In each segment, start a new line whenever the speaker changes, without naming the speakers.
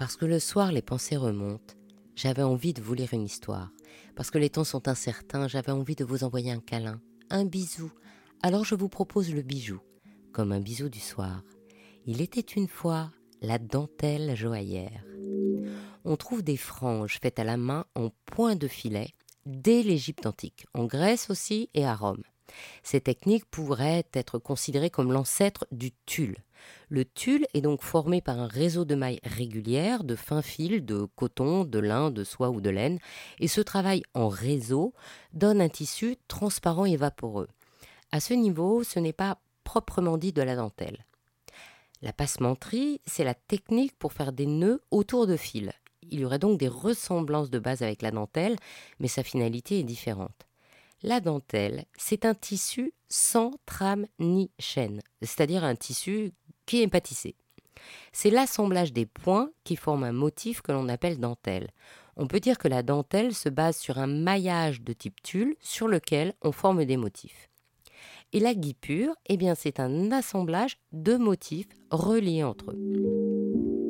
Parce que le soir, les pensées remontent. J'avais envie de vous lire une histoire. Parce que les temps sont incertains, j'avais envie de vous envoyer un câlin, un bisou. Alors je vous propose le bijou, comme un bisou du soir. Il était une fois la dentelle joaillère. On trouve des franges faites à la main en point de filet dès l'Égypte antique, en Grèce aussi et à Rome. Ces techniques pourraient être considérées comme l'ancêtre du tulle. Le tulle est donc formé par un réseau de mailles régulières, de fins fils, de coton, de lin, de soie ou de laine, et ce travail en réseau donne un tissu transparent et vaporeux. À ce niveau, ce n'est pas proprement dit de la dentelle. La passementerie, c'est la technique pour faire des nœuds autour de fils. Il y aurait donc des ressemblances de base avec la dentelle, mais sa finalité est différente. La dentelle, c'est un tissu sans trame ni chaîne, c'est-à-dire un tissu qui est pâtissé. C'est l'assemblage des points qui forment un motif que l'on appelle dentelle. On peut dire que la dentelle se base sur un maillage de type tulle sur lequel on forme des motifs. Et la guipure, eh bien, c'est un assemblage de motifs reliés entre eux.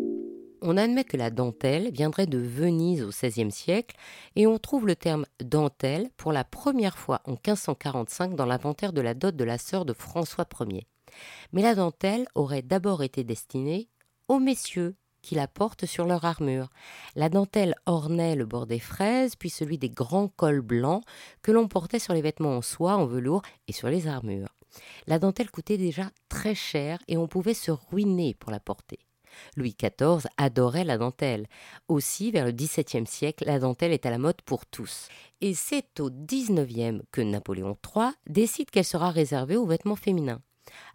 On admet que la dentelle viendrait de Venise au XVIe siècle et on trouve le terme dentelle pour la première fois en 1545 dans l'inventaire de la dot de la sœur de François Ier. Mais la dentelle aurait d'abord été destinée aux messieurs qui la portent sur leur armure. La dentelle ornait le bord des fraises, puis celui des grands cols blancs que l'on portait sur les vêtements en soie, en velours et sur les armures. La dentelle coûtait déjà très cher et on pouvait se ruiner pour la porter. Louis XIV adorait la dentelle. Aussi, vers le XVIIe siècle, la dentelle est à la mode pour tous. Et c'est au XIXe que Napoléon III décide qu'elle sera réservée aux vêtements féminins.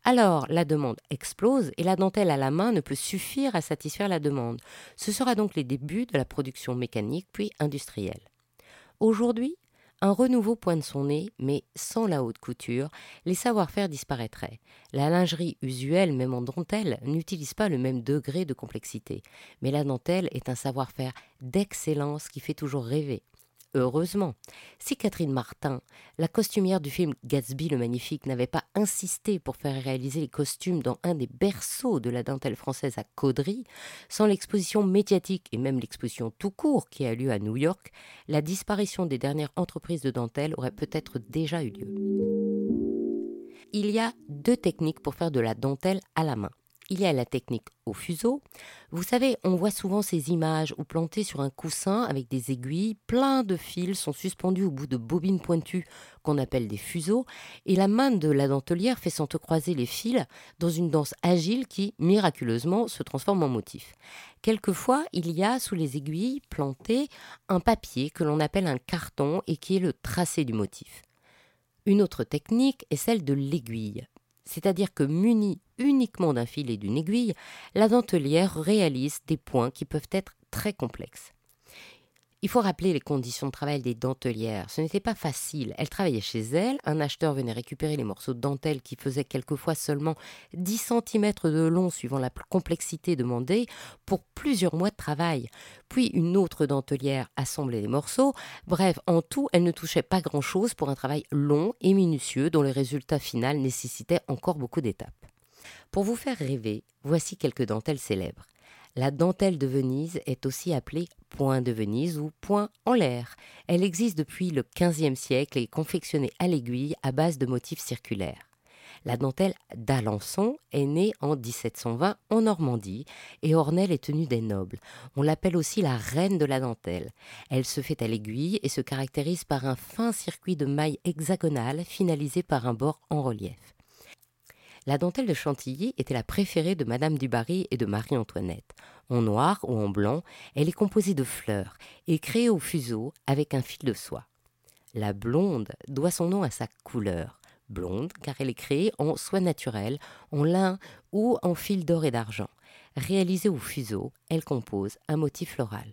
Alors, la demande explose et la dentelle à la main ne peut suffire à satisfaire la demande. Ce sera donc les débuts de la production mécanique puis industrielle. Aujourd'hui, un renouveau pointe son nez, mais sans la haute couture, les savoir-faire disparaîtraient. La lingerie usuelle, même en dentelle, n'utilise pas le même degré de complexité. Mais la dentelle est un savoir-faire d'excellence qui fait toujours rêver. Heureusement, si Catherine Martin, la costumière du film Gatsby le Magnifique, n'avait pas insisté pour faire réaliser les costumes dans un des berceaux de la dentelle française à Caudry, sans l'exposition médiatique et même l'exposition tout court qui a lieu à New York, la disparition des dernières entreprises de dentelle aurait peut-être déjà eu lieu. Il y a deux techniques pour faire de la dentelle à la main il y a la technique au fuseau. Vous savez, on voit souvent ces images où plantées sur un coussin avec des aiguilles, plein de fils sont suspendus au bout de bobines pointues qu'on appelle des fuseaux, et la main de la dentelière fait s'entrecroiser les fils dans une danse agile qui, miraculeusement, se transforme en motif. Quelquefois, il y a sous les aiguilles plantées un papier que l'on appelle un carton et qui est le tracé du motif. Une autre technique est celle de l'aiguille c'est-à-dire que munie uniquement d'un fil et d'une aiguille, la dentelière réalise des points qui peuvent être très complexes. Il faut rappeler les conditions de travail des dentelières. Ce n'était pas facile. Elles travaillaient chez elles. Un acheteur venait récupérer les morceaux de dentelle qui faisaient quelquefois seulement 10 cm de long suivant la complexité demandée pour plusieurs mois de travail. Puis une autre dentelière assemblait les morceaux. Bref, en tout, elle ne touchait pas grand-chose pour un travail long et minutieux dont le résultat final nécessitait encore beaucoup d'étapes. Pour vous faire rêver, voici quelques dentelles célèbres. La dentelle de Venise est aussi appelée point de Venise ou point en l'air. Elle existe depuis le XVe siècle et est confectionnée à l'aiguille à base de motifs circulaires. La dentelle d'Alençon est née en 1720 en Normandie et ornait les tenues des nobles. On l'appelle aussi la reine de la dentelle. Elle se fait à l'aiguille et se caractérise par un fin circuit de mailles hexagonales finalisé par un bord en relief. La dentelle de Chantilly était la préférée de Madame du Barry et de Marie-Antoinette. En noir ou en blanc, elle est composée de fleurs et créée au fuseau avec un fil de soie. La blonde doit son nom à sa couleur. Blonde car elle est créée en soie naturelle, en lin ou en fil d'or et d'argent. Réalisée au fuseau, elle compose un motif floral.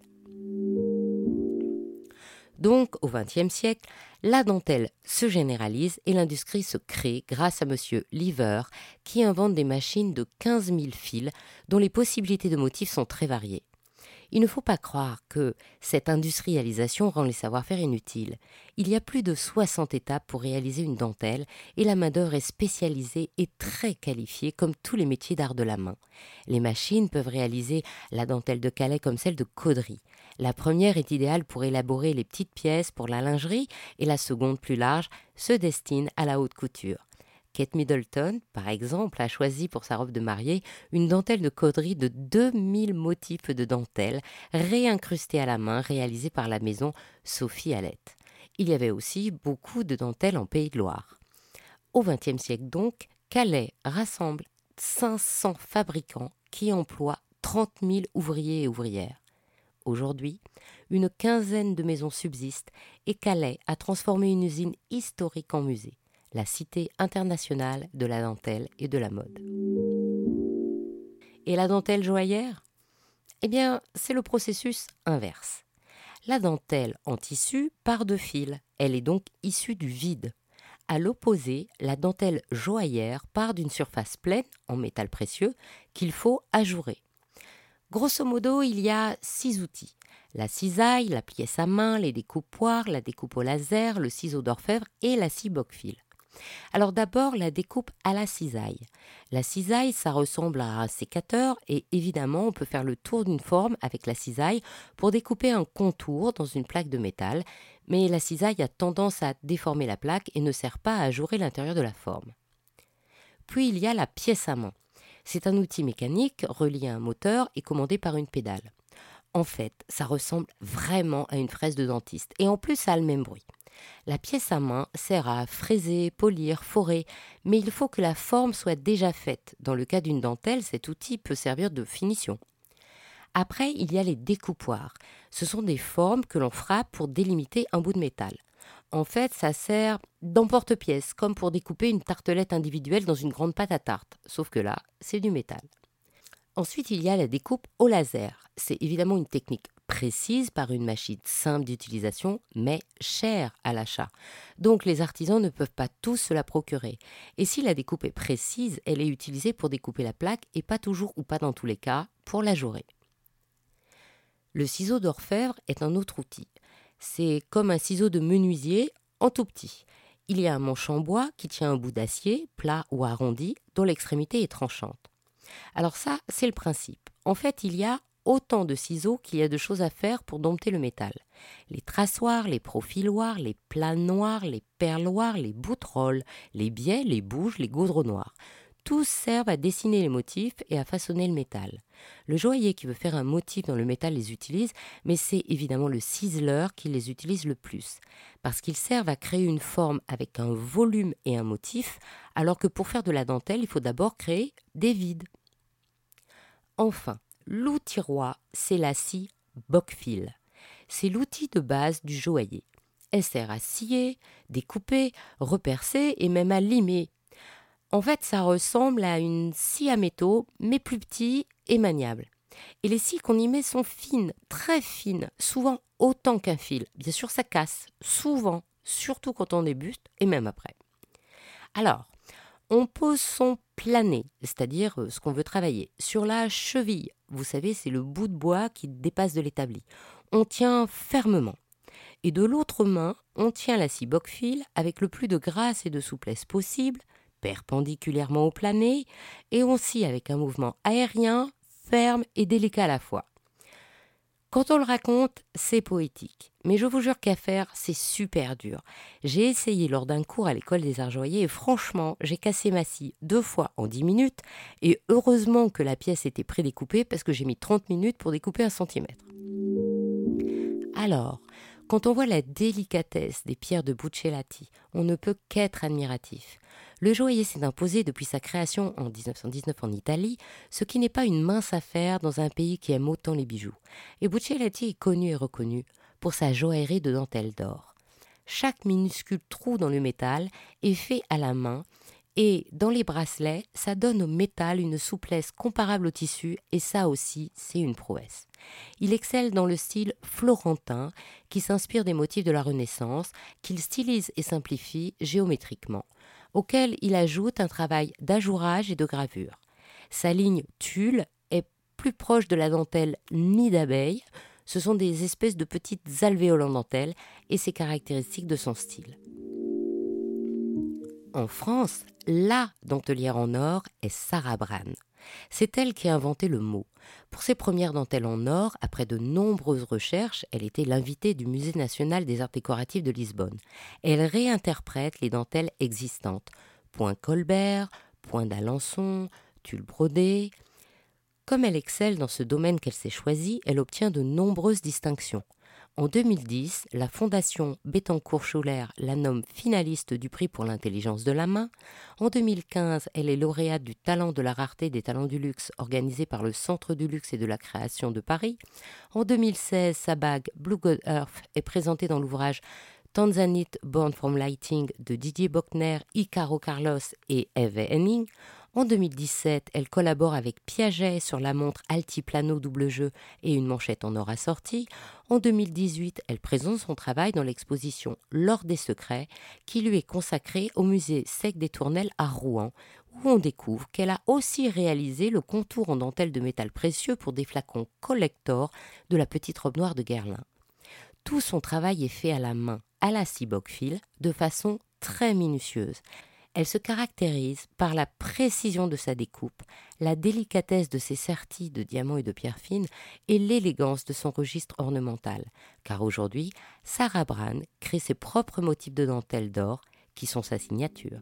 Donc, au XXe siècle, la dentelle se généralise et l'industrie se crée grâce à M. Lever, qui invente des machines de 15 000 fils dont les possibilités de motifs sont très variées. Il ne faut pas croire que cette industrialisation rend les savoir-faire inutiles. Il y a plus de 60 étapes pour réaliser une dentelle et la main-d'œuvre est spécialisée et très qualifiée comme tous les métiers d'art de la main. Les machines peuvent réaliser la dentelle de Calais comme celle de Caudry. La première est idéale pour élaborer les petites pièces pour la lingerie et la seconde, plus large, se destine à la haute couture. Kate Middleton, par exemple, a choisi pour sa robe de mariée une dentelle de cauderie de 2000 motifs de dentelle réincrustée à la main, réalisée par la maison Sophie Alette. Il y avait aussi beaucoup de dentelles en Pays de Loire. Au XXe siècle donc, Calais rassemble 500 fabricants qui emploient 30 000 ouvriers et ouvrières. Aujourd'hui, une quinzaine de maisons subsistent et Calais a transformé une usine historique en musée, la Cité internationale de la dentelle et de la mode. Et la dentelle joaillère Eh bien, c'est le processus inverse. La dentelle en tissu part de fil, elle est donc issue du vide. À l'opposé, la dentelle joaillère part d'une surface pleine en métal précieux qu'il faut ajourer. Grosso modo, il y a six outils. La cisaille, la pièce à main, les découpes poires, la découpe au laser, le ciseau d'orfèvre et la scie Alors d'abord, la découpe à la cisaille. La cisaille, ça ressemble à un sécateur et évidemment, on peut faire le tour d'une forme avec la cisaille pour découper un contour dans une plaque de métal, mais la cisaille a tendance à déformer la plaque et ne sert pas à ajourer l'intérieur de la forme. Puis il y a la pièce à main. C'est un outil mécanique relié à un moteur et commandé par une pédale. En fait, ça ressemble vraiment à une fraise de dentiste et en plus ça a le même bruit. La pièce à main sert à fraiser, polir, forer, mais il faut que la forme soit déjà faite. Dans le cas d'une dentelle, cet outil peut servir de finition. Après, il y a les découpoirs. Ce sont des formes que l'on frappe pour délimiter un bout de métal. En fait, ça sert d'emporte-pièce, comme pour découper une tartelette individuelle dans une grande pâte à tarte, sauf que là, c'est du métal. Ensuite, il y a la découpe au laser. C'est évidemment une technique précise par une machine simple d'utilisation, mais chère à l'achat. Donc les artisans ne peuvent pas tous se la procurer. Et si la découpe est précise, elle est utilisée pour découper la plaque et pas toujours ou pas dans tous les cas pour la jouer. Le ciseau d'orfèvre est un autre outil. C'est comme un ciseau de menuisier en tout petit. Il y a un manche en bois qui tient un bout d'acier, plat ou arrondi, dont l'extrémité est tranchante. Alors ça, c'est le principe. En fait, il y a autant de ciseaux qu'il y a de choses à faire pour dompter le métal. Les traçoirs, les profiloirs, les planoirs, les perloirs, les boutrolles, les biais, les bouges, les noirs tous servent à dessiner les motifs et à façonner le métal. Le joaillier qui veut faire un motif dans le métal les utilise, mais c'est évidemment le ciseleur qui les utilise le plus, parce qu'ils servent à créer une forme avec un volume et un motif, alors que pour faire de la dentelle, il faut d'abord créer des vides. Enfin, l'outil roi, c'est la scie boc-fil. C'est l'outil de base du joaillier. Elle sert à scier, découper, repercer et même à limer en fait, ça ressemble à une scie à métaux, mais plus petit et maniable. Et les scies qu'on y met sont fines, très fines, souvent autant qu'un fil. Bien sûr, ça casse, souvent, surtout quand on débute et même après. Alors, on pose son plané, c'est-à-dire euh, ce qu'on veut travailler, sur la cheville. Vous savez, c'est le bout de bois qui dépasse de l'établi. On tient fermement. Et de l'autre main, on tient la scie boc-fil avec le plus de grâce et de souplesse possible, perpendiculairement au plané, et on scie avec un mouvement aérien, ferme et délicat à la fois. Quand on le raconte, c'est poétique. Mais je vous jure qu'à faire, c'est super dur. J'ai essayé lors d'un cours à l'école des arts joyeux et franchement, j'ai cassé ma scie deux fois en dix minutes et heureusement que la pièce était prédécoupée parce que j'ai mis 30 minutes pour découper un centimètre. Alors, quand on voit la délicatesse des pierres de Buccellati, on ne peut qu'être admiratif. Le joaillier s'est imposé depuis sa création en 1919 en Italie, ce qui n'est pas une mince affaire dans un pays qui aime autant les bijoux. Et Buccellati est connu et reconnu pour sa joaillerie de dentelle d'or. Chaque minuscule trou dans le métal est fait à la main et dans les bracelets, ça donne au métal une souplesse comparable au tissu et ça aussi, c'est une prouesse. Il excelle dans le style florentin qui s'inspire des motifs de la Renaissance, qu'il stylise et simplifie géométriquement auquel il ajoute un travail d'ajourage et de gravure. Sa ligne tulle est plus proche de la dentelle nid d'abeille. Ce sont des espèces de petites alvéoles en dentelle et c'est caractéristique de son style. En France, la dentelière en or est Sarah Bran. C'est elle qui a inventé le mot. Pour ses premières dentelles en or, après de nombreuses recherches, elle était l'invitée du Musée national des arts décoratifs de Lisbonne. Elle réinterprète les dentelles existantes. Point Colbert, point d'Alençon, tulle brodé. Comme elle excelle dans ce domaine qu'elle s'est choisi, elle obtient de nombreuses distinctions. En 2010, la Fondation Bettencourt-Schuller la nomme finaliste du prix pour l'intelligence de la main. En 2015, elle est lauréate du Talent de la rareté des talents du luxe organisé par le Centre du luxe et de la création de Paris. En 2016, sa bague Blue God Earth est présentée dans l'ouvrage Tanzanite Born from Lighting de Didier Bockner, Icaro Carlos et Eve Henning. En 2017, elle collabore avec Piaget sur la montre Altiplano double jeu et une manchette en or assortie. En 2018, elle présente son travail dans l'exposition L'or des secrets qui lui est consacrée au musée Sec des Tournelles à Rouen, où on découvre qu'elle a aussi réalisé le contour en dentelle de métal précieux pour des flacons collector de la petite robe noire de Guerlain. Tout son travail est fait à la main, à la fil, de façon très minutieuse. Elle se caractérise par la précision de sa découpe, la délicatesse de ses serties de diamants et de pierres fines et l'élégance de son registre ornemental. Car aujourd'hui, Sarah Bran crée ses propres motifs de dentelle d'or qui sont sa signature.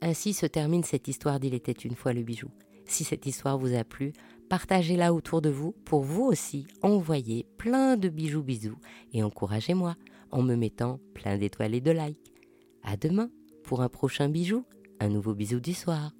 Ainsi se termine cette histoire d'Il était une fois le bijou. Si cette histoire vous a plu, partagez-la autour de vous pour vous aussi envoyer plein de bijoux bisous et encouragez-moi en me mettant plein d'étoiles et de likes. À demain! Pour un prochain bijou, un nouveau bisou du soir.